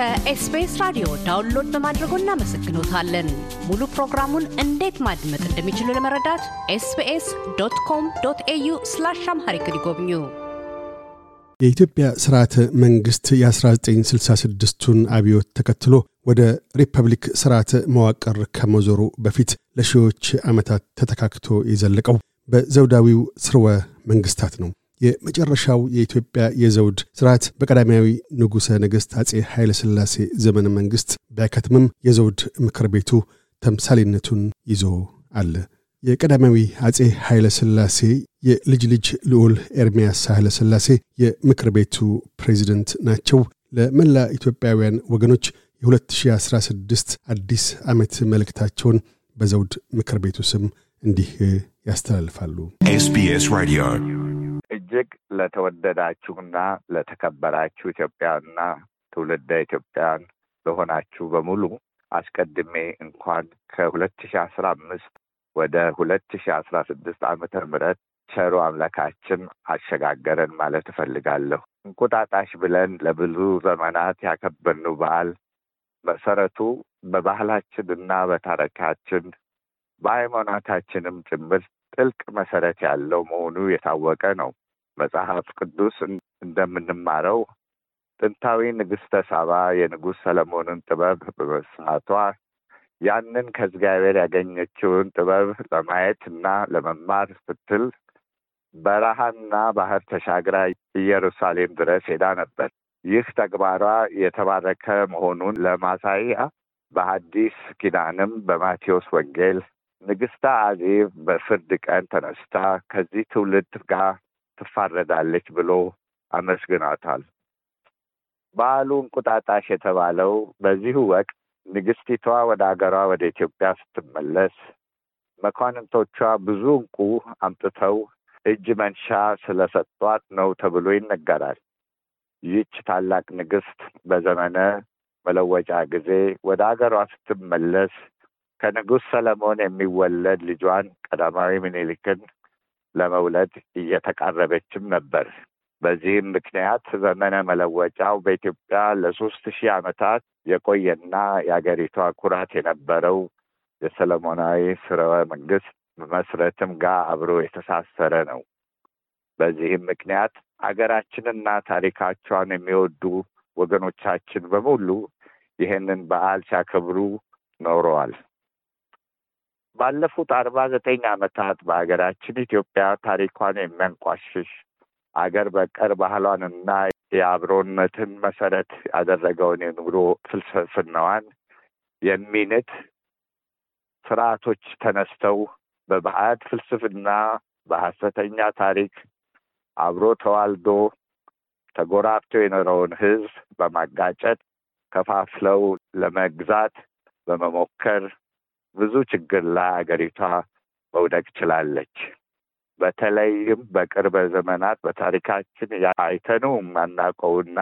ከኤስቢኤስ ራዲዮ download በማድረጎ እናመሰግኖታለን። ሙሉ ፕሮግራሙን እንዴት ማድመጥ እንደሚችሉ ለመረዳት ኤስቢኤስ dot com dot au slash Amharic ይጎብኙ። የኢትዮጵያ ስርዓተ መንግስት የ1966ቱን አብዮት ተከትሎ ወደ ሪፐብሊክ ስርዓተ መዋቅር ከመዞሩ በፊት ለሺዎች ዓመታት ተተካክቶ የዘለቀው በዘውዳዊው ስርወ መንግስታት ነው። የመጨረሻው የኢትዮጵያ የዘውድ ስርዓት በቀዳማዊ ንጉሠ ነገሥት አጼ ኃይለ ሥላሴ ዘመነ መንግሥት ቢያከትምም የዘውድ ምክር ቤቱ ተምሳሌነቱን ይዞ አለ። የቀዳማዊ አጼ ኃይለ ሥላሴ የልጅ ልጅ ልዑል ኤርምያስ ኃይለ ሥላሴ የምክር ቤቱ ፕሬዚደንት ናቸው። ለመላ ኢትዮጵያውያን ወገኖች የ2016 አዲስ ዓመት መልእክታቸውን በዘውድ ምክር ቤቱ ስም እንዲህ ያስተላልፋሉ። SBS Radio. ለተወደዳችሁና ለተከበራችሁ ኢትዮጵያና ትውልደ ኢትዮጵያን ለሆናችሁ በሙሉ አስቀድሜ እንኳን ከሁለት ሺ አስራ አምስት ወደ ሁለት ሺ አስራ ስድስት ዓመተ ምህረት ቸሩ አምላካችን አሸጋገረን ማለት እፈልጋለሁ። እንቁጣጣሽ ብለን ለብዙ ዘመናት ያከበርነው በዓል መሰረቱ በባህላችንና በታሪካችን በሃይማኖታችንም ጭምር ጥልቅ መሰረት ያለው መሆኑ የታወቀ ነው። መጽሐፍ ቅዱስ እንደምንማረው ጥንታዊ ንግሥተ ሳባ የንጉሥ ሰለሞንን ጥበብ በመስማቷ ያንን ከእግዚአብሔር ያገኘችውን ጥበብ ለማየት እና ለመማር ስትል በረሃና ባህር ተሻግራ ኢየሩሳሌም ድረስ ሄዳ ነበር። ይህ ተግባሯ የተባረከ መሆኑን ለማሳያ በሐዲስ ኪዳንም በማቴዎስ ወንጌል ንግሥተ አዜብ በፍርድ ቀን ተነስታ ከዚህ ትውልድ ጋር ትፋረዳለች ብሎ አመስግኗታል። በዓሉ እንቁጣጣሽ የተባለው በዚሁ ወቅት ንግሥቲቷ ወደ አገሯ ወደ ኢትዮጵያ ስትመለስ መኳንንቶቿ ብዙ እንቁ አምጥተው እጅ መንሻ ስለሰጧት ነው ተብሎ ይነገራል። ይህች ታላቅ ንግሥት በዘመነ መለወጫ ጊዜ ወደ አገሯ ስትመለስ ከንጉሥ ሰለሞን የሚወለድ ልጇን ቀዳማዊ ምኒልክን ለመውለድ እየተቃረበችም ነበር። በዚህም ምክንያት ዘመነ መለወጫው በኢትዮጵያ ለሶስት ሺህ ዓመታት የቆየና የአገሪቷ ኩራት የነበረው የሰለሞናዊ ስርወ መንግስት መስረትም ጋር አብሮ የተሳሰረ ነው። በዚህም ምክንያት አገራችንና ታሪካቿን የሚወዱ ወገኖቻችን በሙሉ ይህንን በዓል ሲያከብሩ ኖረዋል። ባለፉት አርባ ዘጠኝ ዓመታት በሀገራችን ኢትዮጵያ ታሪኳን የሚያንቋሽሽ አገር በቀር ባህሏንና የአብሮነትን መሰረት ያደረገውን የኑሮ ፍልስፍናዋን የሚንት ስርዓቶች ተነስተው በባዕድ ፍልስፍና በሐሰተኛ ታሪክ አብሮ ተዋልዶ ተጎራብቶ የኖረውን ሕዝብ በማጋጨት ከፋፍለው ለመግዛት በመሞከር ብዙ ችግር ላይ አገሪቷ መውደቅ ችላለች። በተለይም በቅርብ ዘመናት በታሪካችን አይተነው የማናውቀውና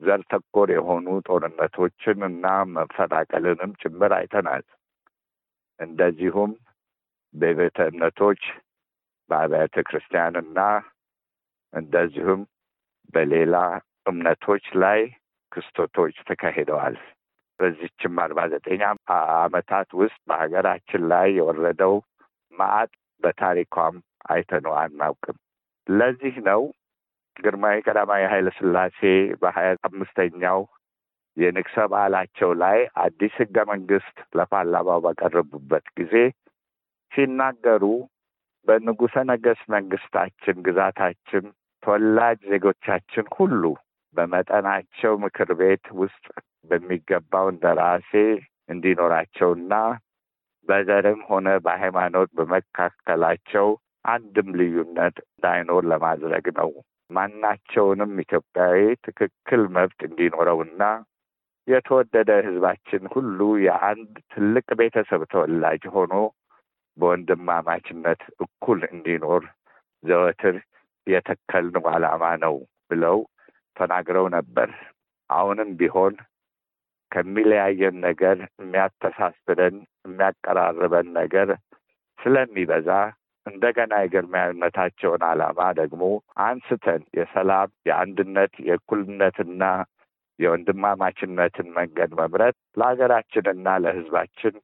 ዘር ተኮር የሆኑ ጦርነቶችን እና መፈናቀልንም ጭምር አይተናል። እንደዚሁም በቤተ እምነቶች በአብያተ ክርስቲያንና እንደዚሁም በሌላ እምነቶች ላይ ክስተቶች ተካሂደዋል። በዚችም አርባ ዘጠኝ ዓመታት ውስጥ በሀገራችን ላይ የወረደው መዓት በታሪኳም አይተነው አናውቅም። ለዚህ ነው ግርማዊ ቀዳማዊ ኃይለ ሥላሴ በሀያ አምስተኛው የንግሰ በዓላቸው ላይ አዲስ ህገ መንግስት ለፓርላማው ባቀረቡበት ጊዜ ሲናገሩ በንጉሠ ነገሥት መንግስታችን ግዛታችን ተወላጅ ዜጎቻችን ሁሉ በመጠናቸው ምክር ቤት ውስጥ በሚገባው እንደራሴ እንዲኖራቸውና በዘርም ሆነ በሃይማኖት በመካከላቸው አንድም ልዩነት እንዳይኖር ለማድረግ ነው። ማናቸውንም ኢትዮጵያዊ ትክክል መብት እንዲኖረውና የተወደደ ህዝባችን ሁሉ የአንድ ትልቅ ቤተሰብ ተወላጅ ሆኖ በወንድማማችነት እኩል እንዲኖር ዘወትር የተከልነው ዓላማ ነው ብለው ተናግረው ነበር። አሁንም ቢሆን ከሚለያየን ነገር የሚያተሳስረን የሚያቀራርበን ነገር ስለሚበዛ እንደገና የግርማዊነታቸውን ዓላማ ደግሞ አንስተን የሰላም፣ የአንድነት፣ የእኩልነትና የወንድማማችነትን መንገድ መምረጥ ለሀገራችንና ለሕዝባችን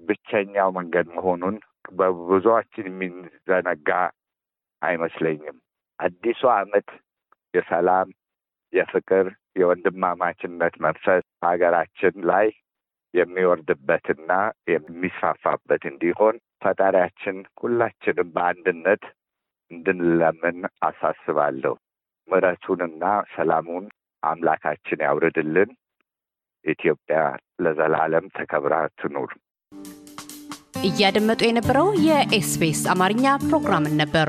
ብቸኛው መንገድ መሆኑን በብዙዎችን የሚዘነጋ አይመስለኝም። አዲሱ ዓመት የሰላም፣ የፍቅር፣ የወንድማማችነት መንፈስ ሀገራችን ላይ የሚወርድበትና የሚስፋፋበት እንዲሆን ፈጣሪያችን ሁላችንም በአንድነት እንድንለምን አሳስባለሁ። ምሕረቱንና ሰላሙን አምላካችን ያውርድልን። ኢትዮጵያ ለዘላለም ተከብራ ትኑር። እያደመጡ የነበረው የኤስቢኤስ አማርኛ ፕሮግራምን ነበር።